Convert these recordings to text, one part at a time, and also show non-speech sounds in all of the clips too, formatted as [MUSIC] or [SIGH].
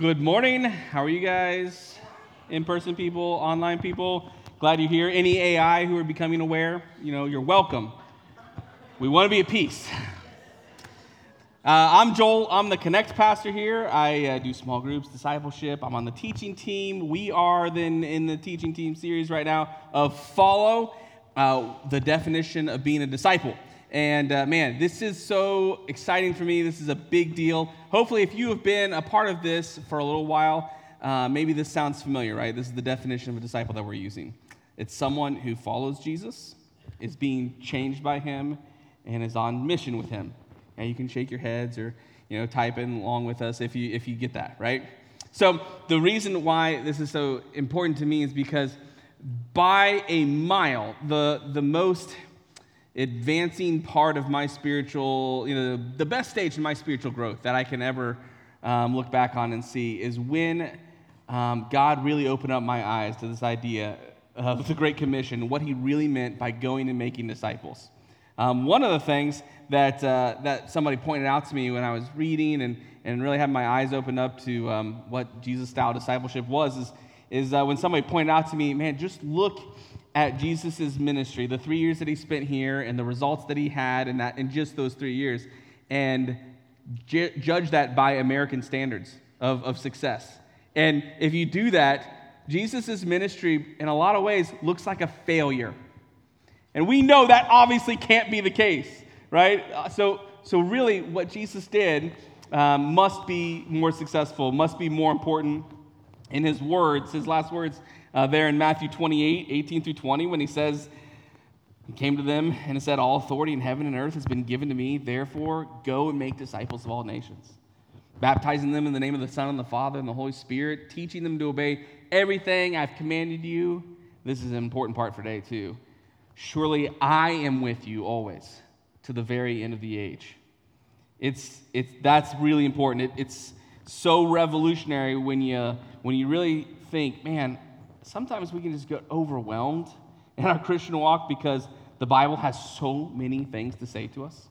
Good morning. How are you guys? In person people, online people? Glad you're here. Any AI who are becoming aware, you know, you're welcome. We want to be at peace. Uh, I'm Joel. I'm the Connect pastor here. I uh, do small groups, discipleship. I'm on the teaching team. We are then in the teaching team series right now of Follow, uh, the definition of being a disciple. And uh, man, this is so exciting for me. This is a big deal. Hopefully, if you have been a part of this for a little while, uh, maybe this sounds familiar, right? This is the definition of a disciple that we're using it's someone who follows Jesus, is being changed by him, and is on mission with him. And you can shake your heads or you know type in along with us if you if you get that right. So the reason why this is so important to me is because by a mile, the the most advancing part of my spiritual, you know, the best stage in my spiritual growth that I can ever um, look back on and see is when um, God really opened up my eyes to this idea of the Great Commission, what He really meant by going and making disciples. Um, one of the things that, uh, that somebody pointed out to me when I was reading and, and really had my eyes opened up to um, what Jesus style discipleship was is, is uh, when somebody pointed out to me, man, just look at Jesus' ministry, the three years that he spent here and the results that he had in, that, in just those three years, and ju- judge that by American standards of, of success. And if you do that, Jesus' ministry, in a lot of ways, looks like a failure. And we know that obviously can't be the case, right? Uh, so, so really, what Jesus did um, must be more successful, must be more important. In his words, his last words uh, there in Matthew 28 18 through 20 when he says, He came to them and he said, All authority in heaven and earth has been given to me. Therefore, go and make disciples of all nations, baptizing them in the name of the Son and the Father and the Holy Spirit, teaching them to obey everything I've commanded you. This is an important part for today, too. Surely I am with you always to the very end of the age. It's, it's, that's really important. It, it's so revolutionary when you, when you really think, man, sometimes we can just get overwhelmed in our Christian walk because the Bible has so many things to say to us.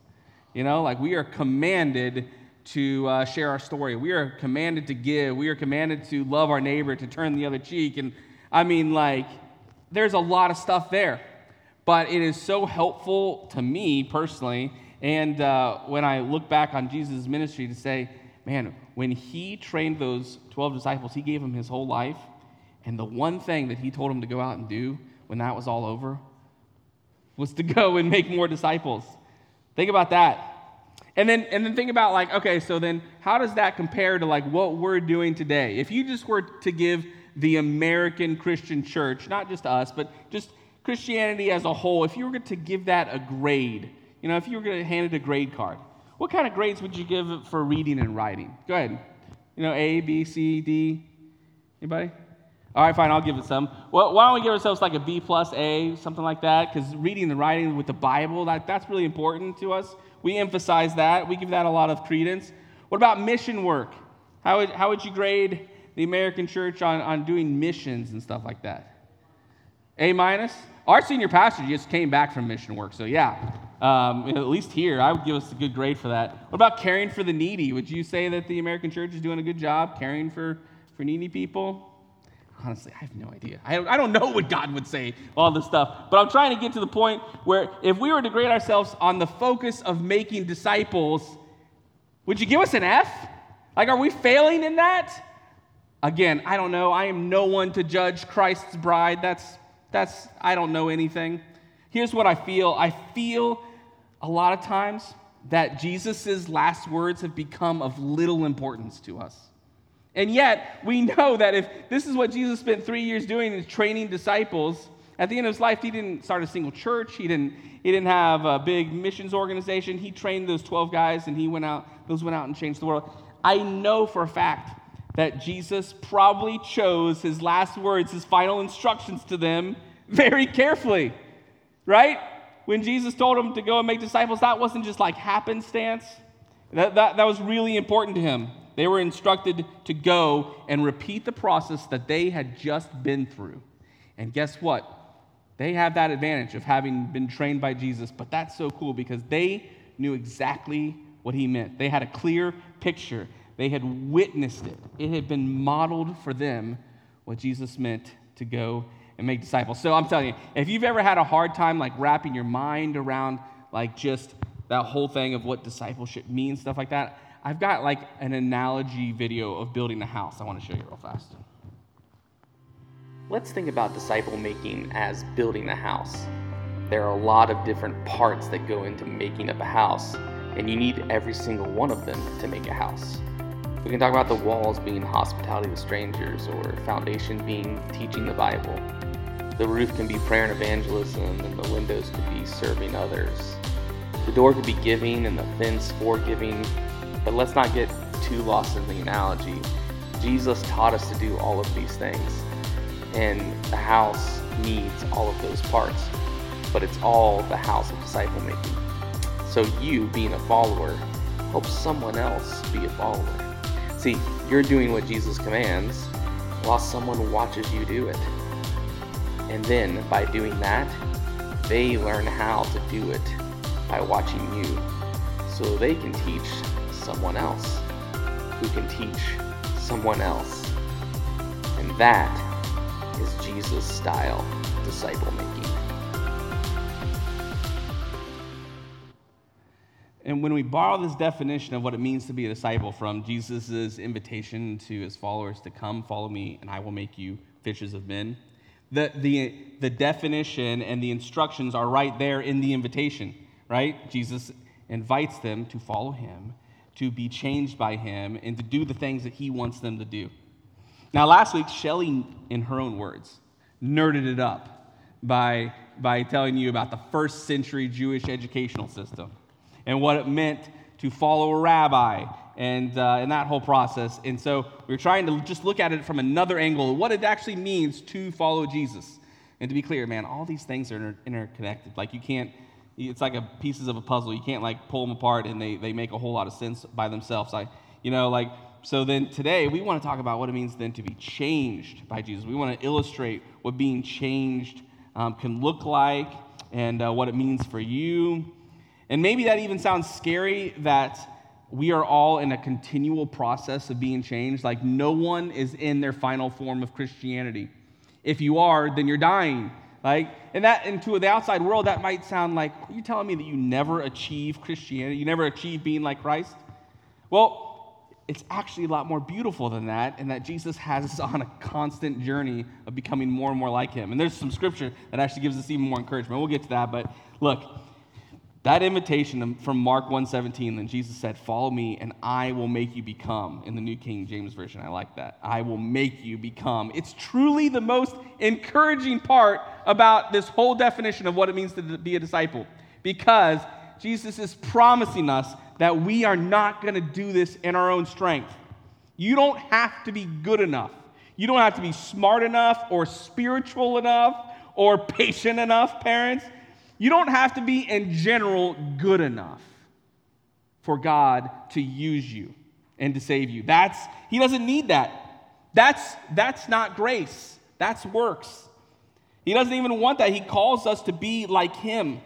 You know, like we are commanded to uh, share our story. We are commanded to give. We are commanded to love our neighbor, to turn the other cheek. And I mean, like, there's a lot of stuff there. But it is so helpful to me personally. And uh, when I look back on Jesus' ministry to say, man, when he trained those 12 disciples, he gave them his whole life. And the one thing that he told them to go out and do when that was all over was to [LAUGHS] go and make more disciples. Think about that. And then, and then think about like, okay, so then how does that compare to like what we're doing today? If you just were to give the American Christian church, not just us, but just Christianity as a whole, if you were to give that a grade, you know, if you were going to hand it a grade card, what kind of grades would you give for reading and writing? Go ahead. You know, A, B, C, D. Anybody? All right, fine, I'll give it some. Well, why don't we give ourselves like a B plus A, something like that? Because reading and writing with the Bible, that, that's really important to us. We emphasize that, we give that a lot of credence. What about mission work? How would, how would you grade the American church on, on doing missions and stuff like that? A minus? Our senior pastor just came back from mission work, so yeah, um, at least here, I would give us a good grade for that. What about caring for the needy? Would you say that the American church is doing a good job caring for, for needy people? Honestly, I have no idea. I, I don't know what God would say, all this stuff. But I'm trying to get to the point where if we were to grade ourselves on the focus of making disciples, would you give us an F? Like, are we failing in that? Again, I don't know. I am no one to judge Christ's bride. That's, that's, I don't know anything. Here's what I feel I feel a lot of times that Jesus' last words have become of little importance to us. And yet, we know that if this is what Jesus spent three years doing is training disciples, at the end of his life, he didn't start a single church. He didn't, he didn't have a big missions organization. He trained those 12 guys and he went out, those went out and changed the world. I know for a fact that Jesus probably chose his last words, his final instructions to them very carefully, right? When Jesus told them to go and make disciples, that wasn't just like happenstance. That, that, that was really important to him. They were instructed to go and repeat the process that they had just been through. And guess what? They have that advantage of having been trained by Jesus, but that's so cool because they knew exactly what he meant. They had a clear picture. They had witnessed it. It had been modeled for them what Jesus meant to go and make disciples. So I'm telling you, if you've ever had a hard time like wrapping your mind around like just that whole thing of what discipleship means, stuff like that, I've got like an analogy video of building a house I want to show you real fast. Let's think about disciple making as building a house. There are a lot of different parts that go into making up a house, and you need every single one of them to make a house. We can talk about the walls being hospitality to strangers, or foundation being teaching the Bible. The roof can be prayer and evangelism, and the windows could be serving others. The door could be giving, and the fence for giving. But let's not get too lost in the analogy. Jesus taught us to do all of these things and the house needs all of those parts. But it's all the house of disciple making. So you, being a follower, helps someone else be a follower. See, you're doing what Jesus commands while someone watches you do it. And then by doing that, they learn how to do it by watching you so they can teach someone else who can teach someone else. And that is Jesus style disciple making. And when we borrow this definition of what it means to be a disciple from Jesus' invitation to his followers to come, follow me, and I will make you fishers of men, the, the, the definition and the instructions are right there in the invitation, right? Jesus invites them to follow him, to be changed by him, and to do the things that he wants them to do. Now, last week, Shelly, in her own words, nerded it up by, by telling you about the first century Jewish educational system and what it meant to follow a rabbi and, uh, and that whole process. And so we are trying to just look at it from another angle, what it actually means to follow Jesus. And to be clear, man, all these things are inter- interconnected. Like you can't, it's like a pieces of a puzzle. You can't like pull them apart and they, they make a whole lot of sense by themselves. I, you know, like so then today we want to talk about what it means then to be changed by Jesus. We want to illustrate what being changed um, can look like and uh, what it means for you. And maybe that even sounds scary that we are all in a continual process of being changed. Like no one is in their final form of Christianity. If you are, then you're dying. Like, and that, and to the outside world, that might sound like, are you telling me that you never achieve Christianity? You never achieve being like Christ? Well, it's actually a lot more beautiful than that, and that Jesus has us on a constant journey of becoming more and more like him. And there's some scripture that actually gives us even more encouragement. We'll get to that, but look, that invitation from Mark 1:17, then Jesus said, "Follow me, and I will make you become." In the New King James Version, I like that. I will make you become. It's truly the most encouraging part about this whole definition of what it means to be a disciple, because Jesus is promising us that we are not going to do this in our own strength. You don't have to be good enough. You don't have to be smart enough or spiritual enough or patient enough, parents. You don't have to be, in general, good enough for God to use you and to save you. That's, he doesn't need that. That's, that's not grace, that's works. He doesn't even want that. He calls us to be like Him.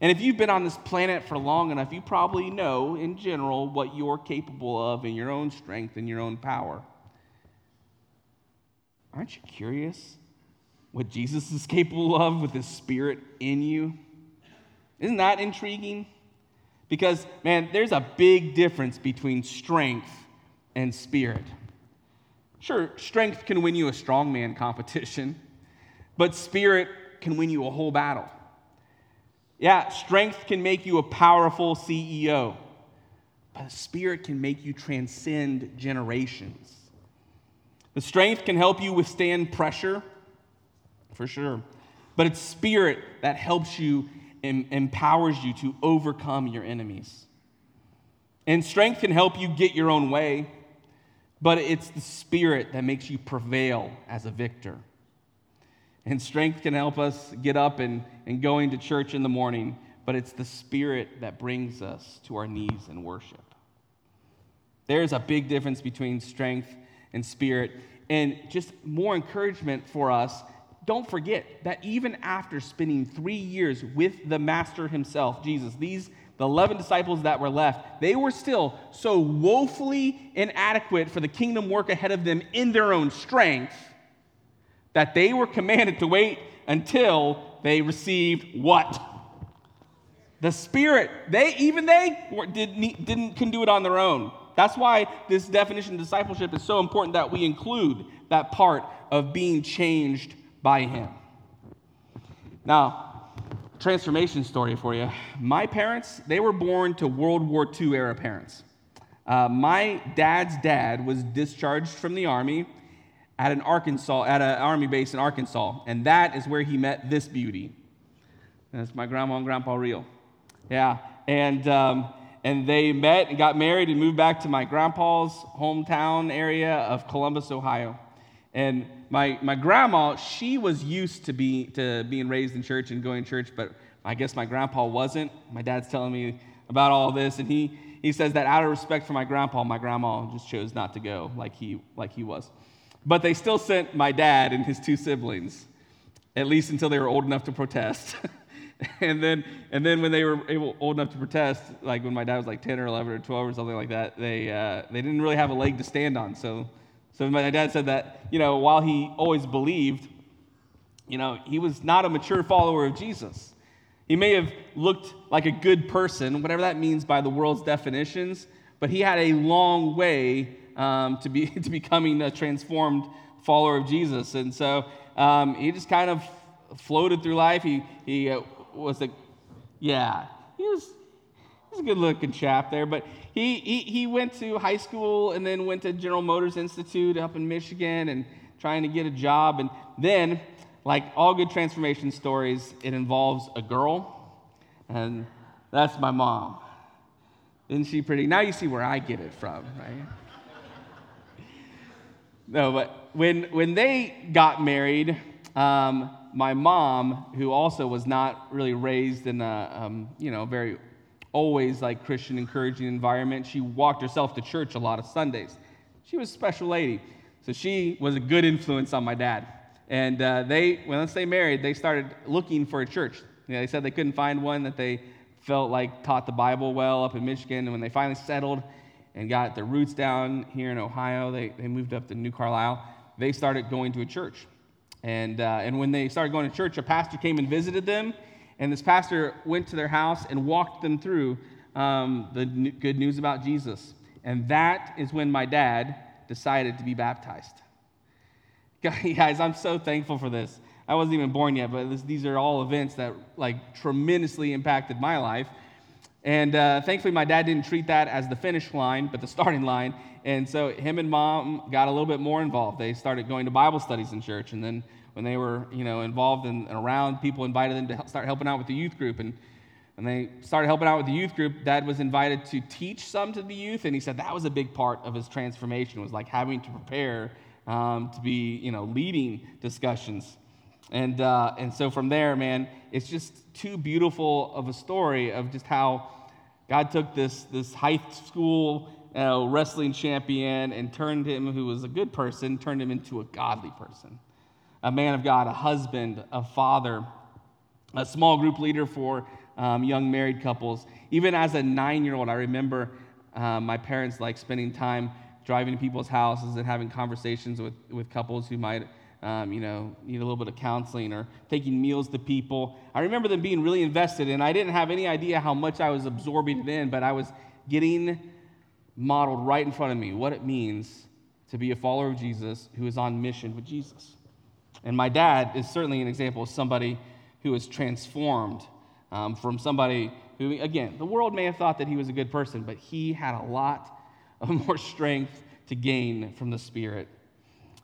And if you've been on this planet for long enough, you probably know in general what you're capable of in your own strength and your own power. Aren't you curious what Jesus is capable of with his spirit in you? Isn't that intriguing? Because, man, there's a big difference between strength and spirit. Sure, strength can win you a strongman competition, but spirit can win you a whole battle. Yeah, strength can make you a powerful CEO, but Spirit can make you transcend generations. The strength can help you withstand pressure, for sure, but it's Spirit that helps you and empowers you to overcome your enemies. And strength can help you get your own way, but it's the Spirit that makes you prevail as a victor. And strength can help us get up and, and going to church in the morning, but it's the Spirit that brings us to our knees in worship. There's a big difference between strength and spirit. And just more encouragement for us. Don't forget that even after spending three years with the Master himself, Jesus, these, the 11 disciples that were left, they were still so woefully inadequate for the kingdom work ahead of them in their own strength that they were commanded to wait until they received what? The Spirit. They even they didn't, didn't can do it on their own. That's why this definition of discipleship is so important that we include that part of being changed by Him. Now, transformation story for you. My parents, they were born to World War II era parents. Uh, my dad's dad was discharged from the army at an Arkansas, at an army base in Arkansas, and that is where he met this beauty. That's my grandma and grandpa real. Yeah, and um, and they met and got married and moved back to my grandpa's hometown area of Columbus, Ohio. And my, my grandma, she was used to, be, to being raised in church and going to church, but I guess my grandpa wasn't. My dad's telling me about all this, and he, he says that out of respect for my grandpa, my grandma just chose not to go like he, like he was. But they still sent my dad and his two siblings, at least until they were old enough to protest. [LAUGHS] and then, and then when they were able, old enough to protest, like when my dad was like 10 or 11 or 12 or something like that, they, uh, they didn't really have a leg to stand on. So so my dad said that, you know, while he always believed, you know, he was not a mature follower of Jesus. He may have looked like a good person, whatever that means by the world's definitions, but he had a long way um, to, be, [LAUGHS] to becoming a transformed follower of Jesus. And so um, he just kind of floated through life. He, he uh, was a, yeah, he was, was a good looking chap there, but he, he, he went to high school and then went to General Motors Institute up in Michigan and trying to get a job. And then, like all good transformation stories, it involves a girl, and that's my mom. Isn't she pretty? Now you see where I get it from, right? no, but when, when they got married, um, my mom, who also was not really raised in a um, you know very always like Christian encouraging environment. She walked herself to church a lot of Sundays. She was a special lady. So she was a good influence on my dad. And uh, they, once they married, they started looking for a church. You know, they said they couldn't find one that they felt like taught the Bible well up in Michigan. And when they finally settled and got their roots down here in Ohio, they, they moved up to New Carlisle. They started going to a church. And, uh, and when they started going to church, a pastor came and visited them and this pastor went to their house and walked them through um, the good news about Jesus. And that is when my dad decided to be baptized. [LAUGHS] Guys, I'm so thankful for this. I wasn't even born yet, but this, these are all events that like tremendously impacted my life. And uh, thankfully, my dad didn't treat that as the finish line, but the [LAUGHS] starting line. And so him and mom got a little bit more involved. They started going to Bible studies in church, and then when they were, you know, involved and around, people invited them to start helping out with the youth group. And when they started helping out with the youth group, Dad was invited to teach some to the youth, and he said that was a big part of his transformation was like having to prepare um, to be, you know, leading discussions. And, uh, and so from there, man, it's just too beautiful of a story of just how God took this, this high school uh, wrestling champion and turned him, who was a good person, turned him into a godly person a man of God, a husband, a father, a small group leader for um, young married couples. Even as a nine year old, I remember uh, my parents like spending time driving to people's houses and having conversations with, with couples who might um, you know, need a little bit of counseling or taking meals to people. I remember them being really invested, and I didn't have any idea how much I was absorbing it in, but I was getting modeled right in front of me what it means to be a follower of Jesus who is on mission with Jesus. And my dad is certainly an example of somebody who was transformed um, from somebody who, again, the world may have thought that he was a good person, but he had a lot [LAUGHS] of more strength to gain from the Spirit.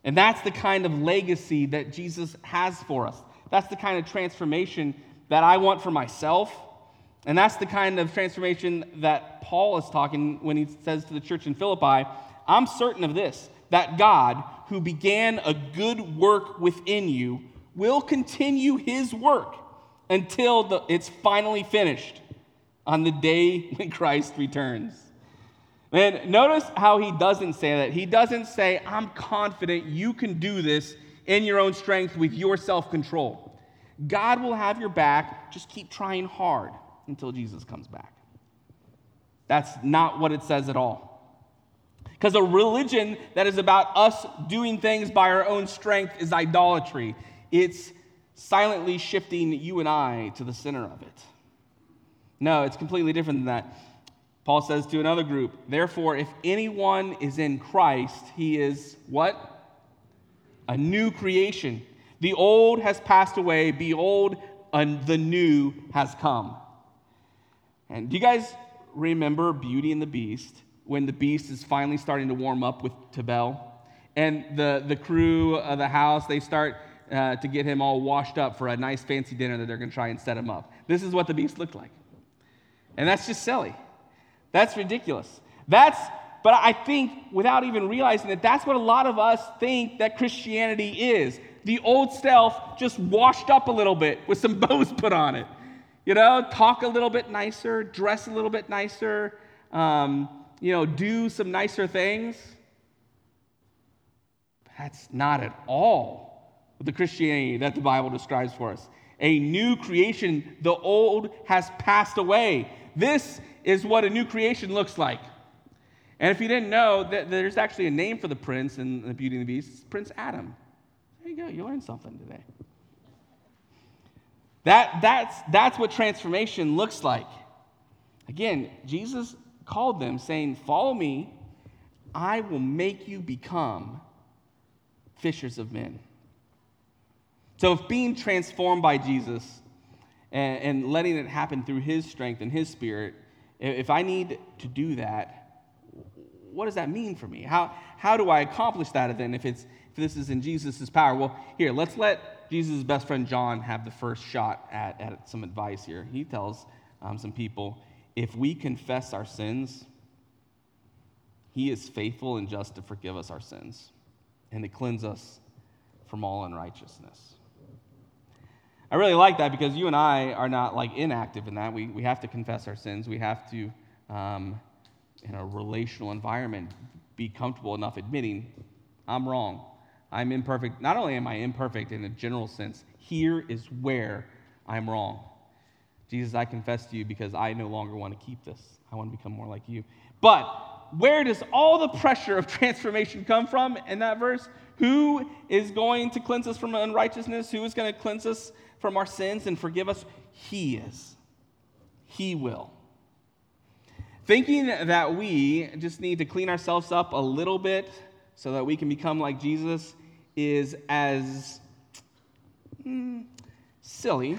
And that's the kind of legacy that Jesus has for us. That's the kind of transformation that I want for myself. And that's the kind of transformation that Paul is talking when he says to the church in Philippi, I'm certain of this, that God, who began a good work within you, will continue his work until the, it's finally finished on the day [LAUGHS] when Christ returns. And notice how he doesn't say that. He doesn't say, I'm confident you can do this in your own strength with your self control. God will have your back. Just keep trying hard until Jesus comes back. That's not what it says at all. Because a religion that is about us doing things by our own strength is idolatry. It's silently shifting you and I to the center of it. No, it's completely different than that. Paul says to another group, therefore, if anyone is in Christ, he is what? A new creation. The old has passed away, behold, the new has come. And do you guys remember Beauty and the Beast when the Beast is finally starting to warm up with Tubal? And the, the crew of the house, they start uh, to get him all washed up for a nice fancy dinner that they're going to try and set him up. This is what the Beast looked like. And that's just silly. That's ridiculous. That's, but I think without even realizing that, that's what a lot of us think that Christianity is. The old self just washed up a little bit with some [LAUGHS] bows put on it. You know, talk a little bit nicer, dress a little bit nicer, um, you know, do some nicer things. That's not at all the Christianity that the Bible describes for us. A new creation, the old has passed away. This is what a new creation looks like. And if you didn't know, that there's actually a name for the prince in the Beauty and the Beast. Prince Adam. There you go. You learned something today. That, that's, that's what transformation looks like. Again, Jesus called them saying, Follow me, I will make you become fishers of men. So, if being transformed by Jesus and, and letting it happen through his strength and his spirit, if I need to do that, what does that mean for me? How, how do I accomplish that then if, it's, if this is in Jesus' power? Well, here, let's let Jesus' best friend John have the first shot at, at some advice here. He tells um, some people if we confess our sins, he is faithful and just to forgive us our sins and to cleanse us from all unrighteousness. I really like that because you and I are not like inactive in that. We, we have to confess our sins. We have to, um, in a relational environment, be comfortable enough admitting, I'm wrong. I'm imperfect. Not only am I imperfect in a general sense, here is where I'm wrong. Jesus, I confess to you because I no longer want to keep this. I want to become more like you. But where does all the pressure of [LAUGHS] transformation come from in that verse? Who is going to cleanse us from unrighteousness? Who is going to cleanse us from our sins and forgive us? He is. He will. Thinking that we just need to clean ourselves up a little bit so that we can become like Jesus is as mm, silly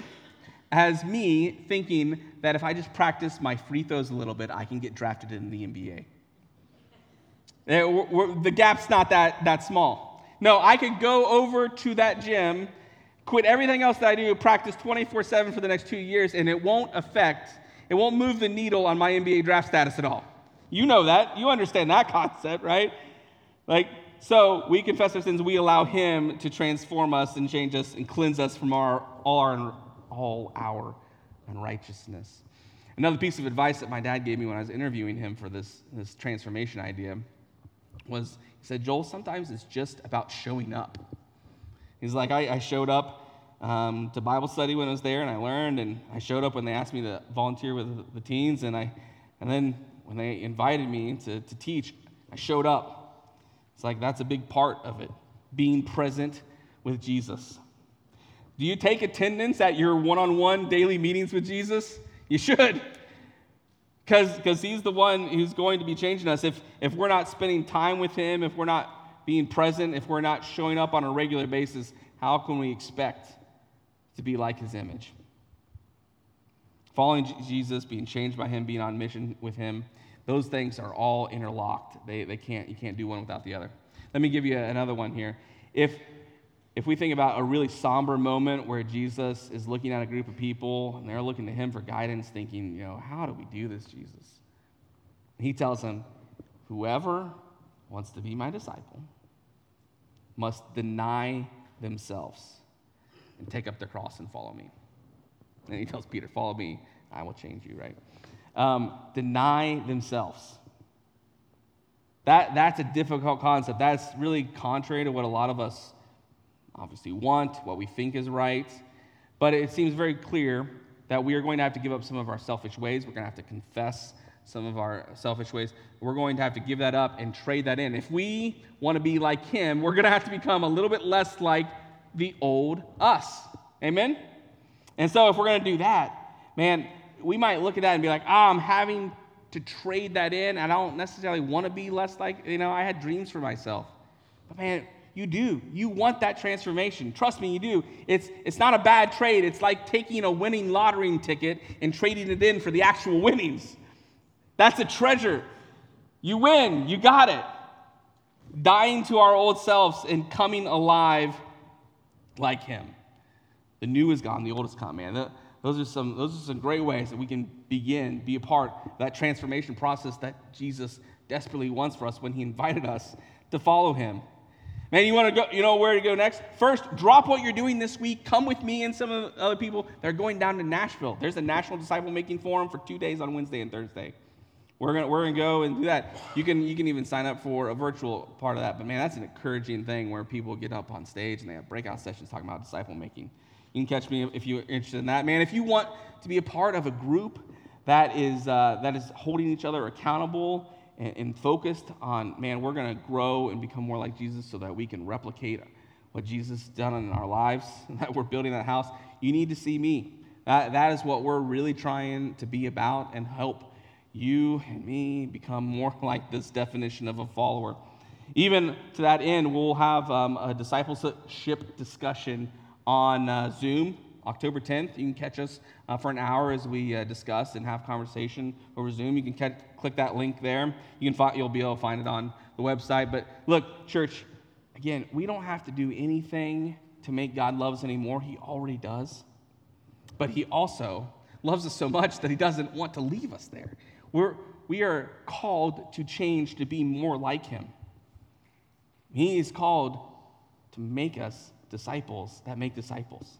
as me thinking that if I just practice my free throws a little bit, I can get drafted in the NBA. Eh, the gap's not that, that small. No, I could go over to that gym quit everything else that I do, practice 24 7 for the next two years, and it won't affect, it won't move the needle on my NBA draft status at all. You know that. You understand that [LAUGHS] concept, right? Like, so we confess our sins, we allow Him to transform us and change us and cleanse us from our, all, our, all our unrighteousness. Another piece of advice that my dad gave me when I was interviewing him for this, this transformation idea was he said, Joel, sometimes it's just about showing up. He's like, I, I showed up um, to Bible study when I was there, and I learned, and I showed up when they asked me to volunteer with the teens, and I, and then when they invited me to, to teach, I showed up. It's like that's a big part of it, being present with Jesus. Do you take attendance at your one-on-one daily meetings with Jesus? You should. Because he's the one who's going to be changing us. If, if we're not spending time with him, if we're not being present, if we're not showing up on a regular basis, how can we expect to be like his image? Following Jesus, being changed by him, being on mission with him, those things are all interlocked. They, they can't, you can't do one without the other. Let me give you another one here. If, if we think about a really somber moment where Jesus is looking at a group of people and they're looking to him for guidance, thinking, you know, how do we do this, Jesus? He tells them, whoever wants to be my disciple must deny themselves and take up their cross and follow me. And he tells Peter, Follow me, I will change you, right? Um, deny themselves. That, that's a difficult concept. That's really contrary to what a lot of us obviously want, what we think is right. But it seems very clear that we are going to have to give up some of our selfish ways. We're going to have to confess some of our selfish ways. We're going to have to give that up and trade that in. If we want to be like him, we're going to have to become a little bit less like the old us. Amen? And so if we're going to do that, man, we might look at that and be like, ah, oh, I'm having to trade that in. I don't necessarily want to be less like, you know, I had dreams for myself. But man, you do. You want that transformation. Trust me, you do. It's, it's not a bad trade. It's like taking a winning lottery ticket and trading it in for the actual winnings. That's a treasure. You win. You got it. Dying to our old selves and coming alive like Him. The new is gone, the old is come, man. Those are some, those are some great ways that we can begin, be a part of that transformation process that Jesus desperately wants for us when He invited us to follow Him. Man, you want to go, you know where to go next? First, drop what you're doing this week. Come with me and some of the other people that are going down to Nashville. There's a National Disciple Making Forum for two days on Wednesday and Thursday. We're gonna, we're gonna go and do that. You can, you can even sign up for a virtual part of that. But man, that's an encouraging thing where people get up on stage and they have breakout sessions talking about disciple making. You can catch me if you're interested in that. Man, if you want to be a part of a group that is, uh, that is holding each other accountable and, and focused on, man, we're going to grow and become more like Jesus so that we can replicate what Jesus has done in our lives, and [LAUGHS] that we're building that house, you need to see me. That, that is what we're really trying to be about and help you and me become more [LAUGHS] like this definition of a follower. Even to that end, we'll have um, a discipleship discussion on uh, Zoom October 10th. You can catch us uh, for an hour as we uh, discuss and have conversation over Zoom. You can click that link there. You can find, you'll be able to find it on the website. But look, church, again, we don't have to do anything to make God love us anymore. He already does. But He also loves us so much that He doesn't want to leave us there. We're, we are called to change to be more like Him. He is called to make us disciples that make disciples.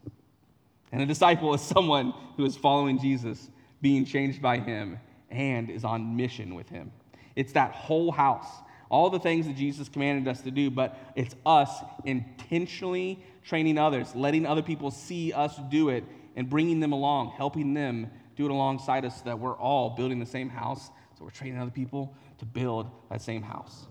And a disciple is someone who is following Jesus, being changed by him, and is on mission with him. It's that whole house, all the things that Jesus commanded us to do, but it's us intentionally training others, letting other people see us do it, and bringing them along, helping them do it alongside us so that we're all building the same house. So we're training other people to build that same house.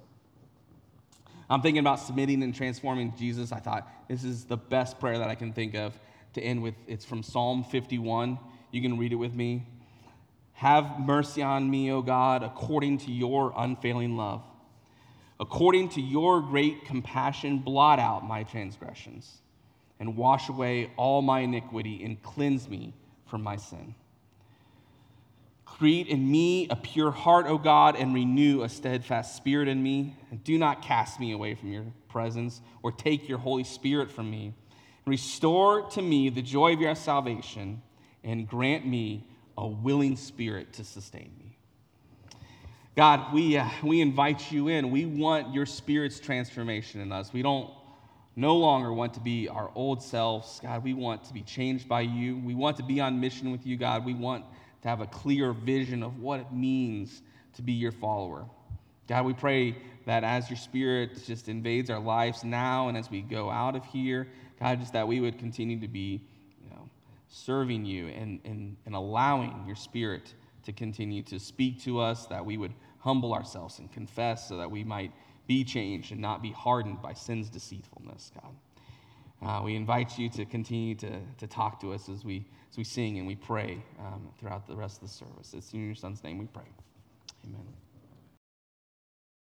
I'm thinking about submitting and transforming Jesus. I thought this is the best prayer that I can think of to end with. It's from Psalm 51. You can read it with me. Have mercy on me, O God, according to your unfailing love. According to your great compassion, blot out my transgressions and wash away all my iniquity and cleanse me from my sin. Create in me a pure heart, O God, and renew a steadfast spirit in me. And do not cast me away from your presence or take your Holy Spirit from me. Restore to me the joy of your salvation and grant me a willing spirit to sustain me. God, we, uh, we invite you in. We want your spirit's transformation in us. We don't no longer want to be our old selves. God, we want to be changed by you. We want to be on mission with you, God. We want to have a clear vision of what it means to be your follower. God, we pray that as your spirit just invades our lives now and as we go out of here, God, just that we would continue to be you know, serving you and, and, and allowing your spirit to continue to speak to us, that we would humble ourselves and confess so that we might be changed and not be hardened by sin's deceitfulness, God. Uh, we invite you to continue to, to talk to us as we, as we sing and we pray um, throughout the rest of the service. It's in your son's name we pray. Amen.